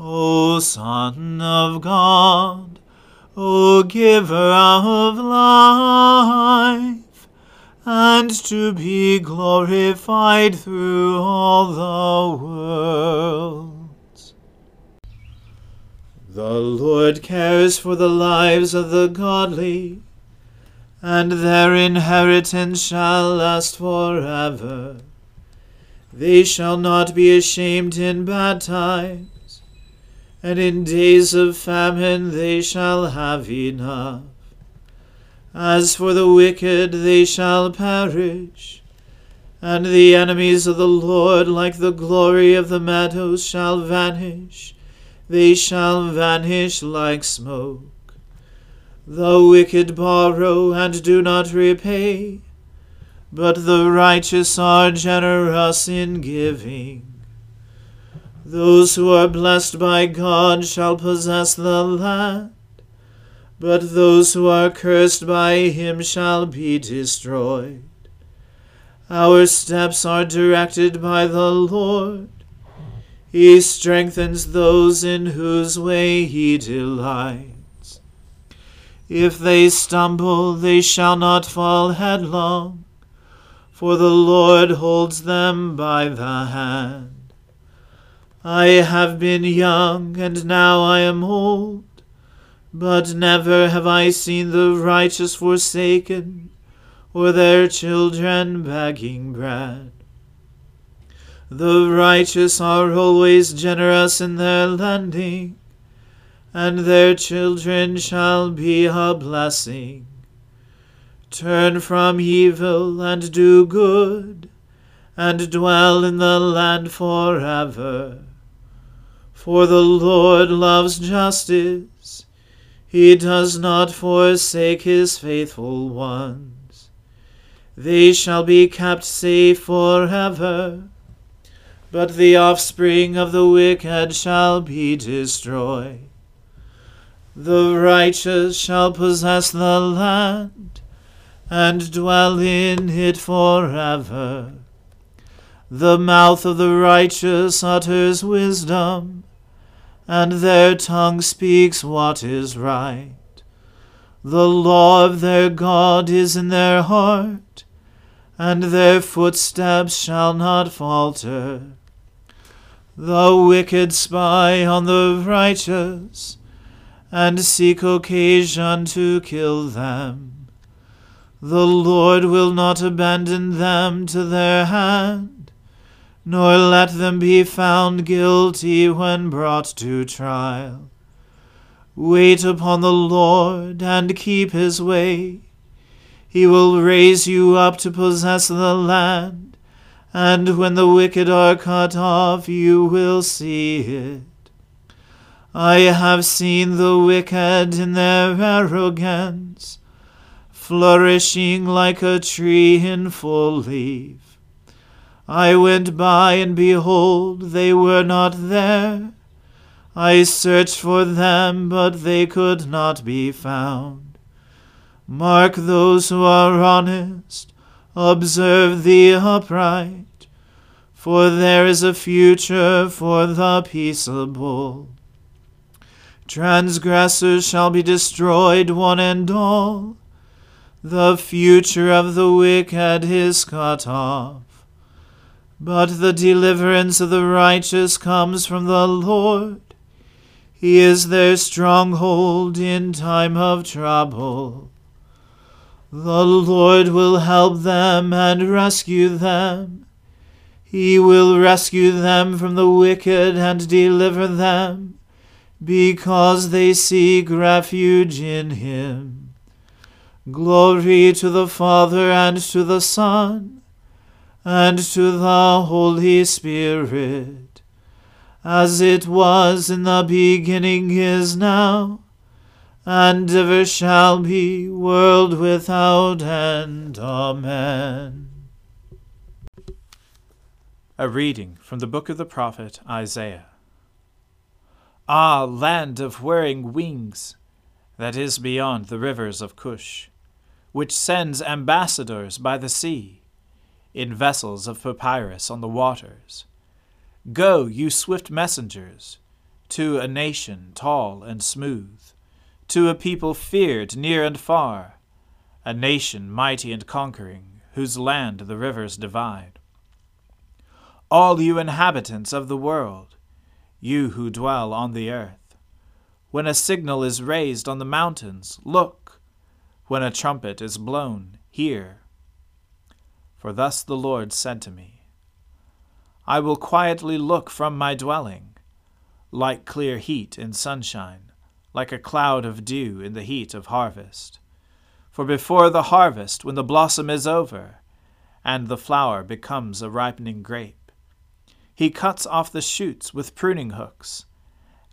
O Son of God, O Giver of life, and to be glorified through all the worlds. The Lord cares for the lives of the godly, and their inheritance shall last forever. They shall not be ashamed in bad times and in days of famine they shall have enough. As for the wicked, they shall perish, and the enemies of the Lord, like the glory of the meadows, shall vanish. They shall vanish like smoke. The wicked borrow and do not repay, but the righteous are generous in giving. Those who are blessed by God shall possess the land, but those who are cursed by him shall be destroyed. Our steps are directed by the Lord. He strengthens those in whose way he delights. If they stumble, they shall not fall headlong, for the Lord holds them by the hand. I have been young, and now I am old, but never have I seen the righteous forsaken, or their children begging bread. The righteous are always generous in their lending, and their children shall be a blessing. Turn from evil and do good, and dwell in the land forever. For the Lord loves justice, he does not forsake his faithful ones. They shall be kept safe forever but the offspring of the wicked shall be destroyed. The righteous shall possess the land, and dwell in it forever. The mouth of the righteous utters wisdom, and their tongue speaks what is right. The law of their God is in their heart, and their footsteps shall not falter. The wicked spy on the righteous, and seek occasion to kill them. The Lord will not abandon them to their hand, nor let them be found guilty when brought to trial. Wait upon the Lord, and keep his way. He will raise you up to possess the land and when the wicked are cut off, you will see it. I have seen the wicked in their arrogance, flourishing like a tree in full leaf. I went by, and behold, they were not there. I searched for them, but they could not be found. Mark those who are honest observe the upright, for there is a future for the peaceable. Transgressors shall be destroyed, one and all. The future of the wicked is cut off. But the deliverance of the righteous comes from the Lord. He is their stronghold in time of trouble. The Lord will help them and rescue them. He will rescue them from the wicked and deliver them, because they seek refuge in him. Glory to the Father and to the Son and to the Holy Spirit, as it was in the beginning is now and ever shall be, world without end. Amen. A reading from the book of the prophet Isaiah. Ah, land of whirring wings, that is beyond the rivers of Cush, which sends ambassadors by the sea, in vessels of papyrus on the waters. Go, you swift messengers, to a nation tall and smooth to a people feared near and far, a nation mighty and conquering, whose land the rivers divide. All you inhabitants of the world, you who dwell on the earth, when a signal is raised on the mountains, look, when a trumpet is blown, hear. For thus the Lord said to me, I will quietly look from my dwelling, like clear heat in sunshine like a cloud of dew in the heat of harvest. For before the harvest, when the blossom is over, and the flower becomes a ripening grape, he cuts off the shoots with pruning hooks,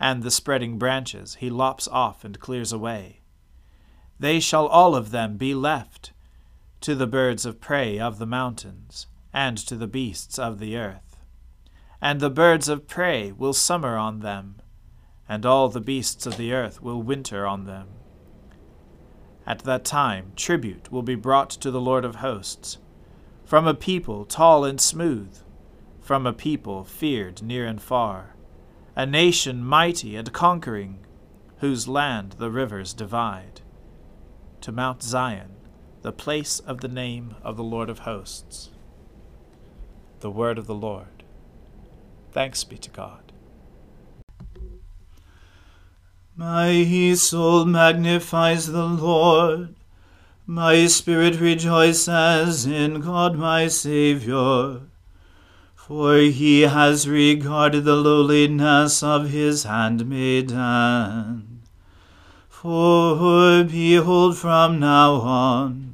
and the spreading branches he lops off and clears away. They shall all of them be left to the birds of prey of the mountains, and to the beasts of the earth. And the birds of prey will summer on them, and all the beasts of the earth will winter on them. At that time tribute will be brought to the Lord of hosts, from a people tall and smooth, from a people feared near and far, a nation mighty and conquering, whose land the rivers divide. To Mount Zion, the place of the name of the Lord of hosts. The word of the Lord. Thanks be to God. My soul magnifies the Lord. My spirit rejoices in God my Saviour. For he has regarded the lowliness of his handmaiden. For behold, from now on,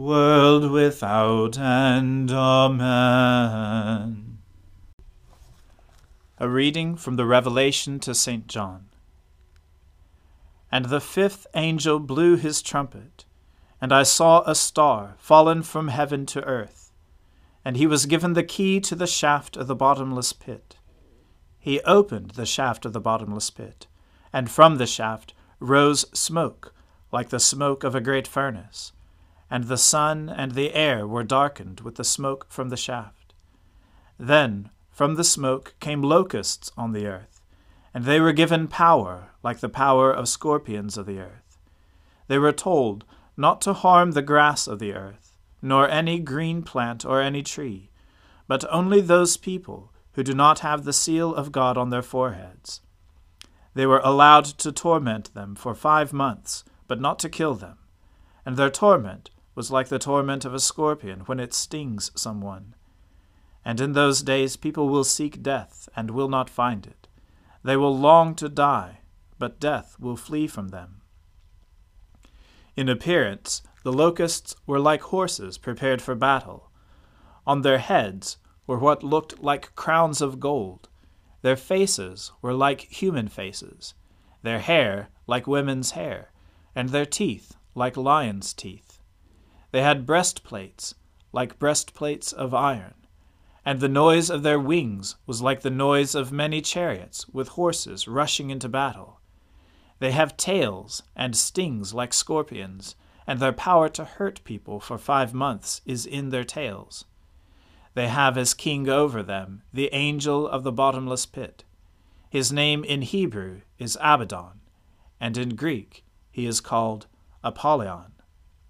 world without end. Amen. A reading from the Revelation to St. John. And the fifth angel blew his trumpet, and I saw a star fallen from heaven to earth, and he was given the key to the shaft of the bottomless pit. He opened the shaft of the bottomless pit, and from the shaft rose smoke, like the smoke of a great furnace, and the sun and the air were darkened with the smoke from the shaft. Then from the smoke came locusts on the earth and they were given power, like the power of scorpions of the earth. They were told not to harm the grass of the earth, nor any green plant or any tree, but only those people who do not have the seal of God on their foreheads. They were allowed to torment them for five months, but not to kill them, and their torment was like the torment of a scorpion when it stings someone. And in those days people will seek death and will not find it they will long to die, but death will flee from them. In appearance, the locusts were like horses prepared for battle. On their heads were what looked like crowns of gold. Their faces were like human faces, their hair like women's hair, and their teeth like lions' teeth. They had breastplates like breastplates of iron and the noise of their wings was like the noise of many chariots with horses rushing into battle. They have tails and stings like scorpions, and their power to hurt people for five months is in their tails. They have as king over them the angel of the bottomless pit. His name in Hebrew is Abaddon, and in Greek he is called Apollyon,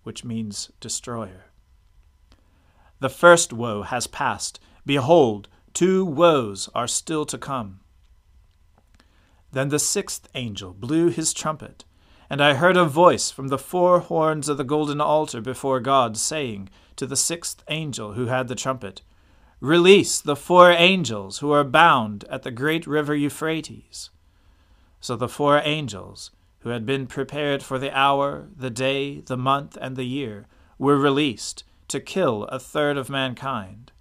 which means destroyer. The first woe has passed Behold, two woes are still to come. Then the sixth angel blew his trumpet, and I heard a voice from the four horns of the golden altar before God, saying to the sixth angel who had the trumpet, Release the four angels who are bound at the great river Euphrates. So the four angels, who had been prepared for the hour, the day, the month, and the year, were released to kill a third of mankind.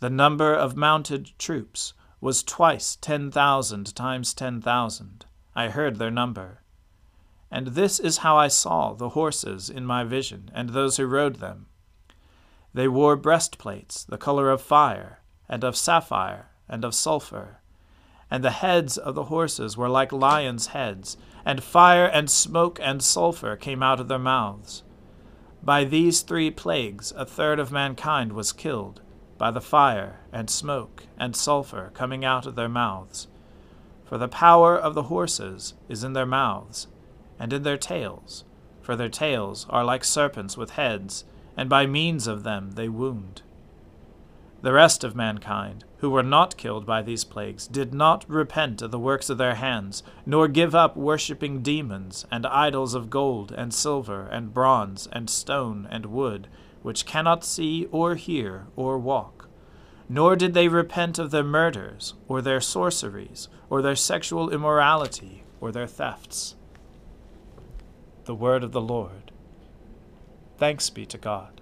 The number of mounted troops was twice ten thousand times ten thousand. I heard their number. And this is how I saw the horses in my vision, and those who rode them. They wore breastplates, the color of fire, and of sapphire, and of sulphur. And the heads of the horses were like lions' heads, and fire and smoke and sulphur came out of their mouths. By these three plagues a third of mankind was killed by the fire and smoke and sulphur coming out of their mouths. For the power of the horses is in their mouths, and in their tails, for their tails are like serpents with heads, and by means of them they wound. The rest of mankind, who were not killed by these plagues, did not repent of the works of their hands, nor give up worshipping demons, and idols of gold, and silver, and bronze, and stone, and wood, which cannot see, or hear, or walk. Nor did they repent of their murders, or their sorceries, or their sexual immorality, or their thefts. The word of the Lord. Thanks be to God.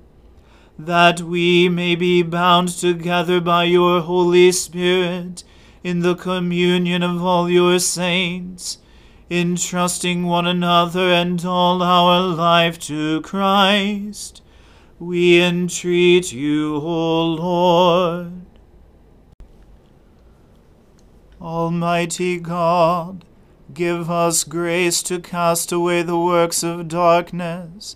that we may be bound together by your Holy Spirit in the communion of all your saints, entrusting one another and all our life to Christ. We entreat you, O Lord. Almighty God, give us grace to cast away the works of darkness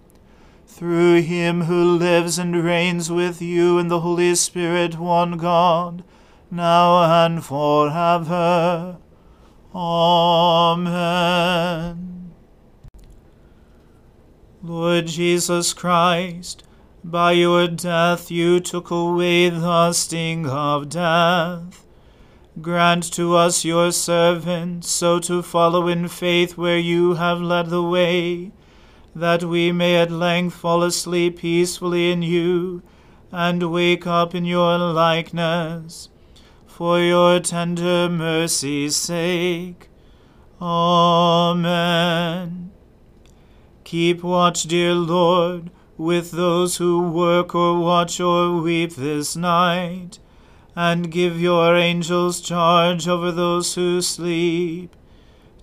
through him who lives and reigns with you in the Holy Spirit, one God, now and forever. Amen. Lord Jesus Christ, by your death you took away the sting of death. Grant to us, your servants, so to follow in faith where you have led the way that we may at length fall asleep peacefully in you, and wake up in your likeness. For your tender mercy's sake. Amen. Keep watch, dear Lord, with those who work or watch or weep this night, and give your angels charge over those who sleep.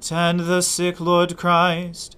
Tend the sick, Lord Christ.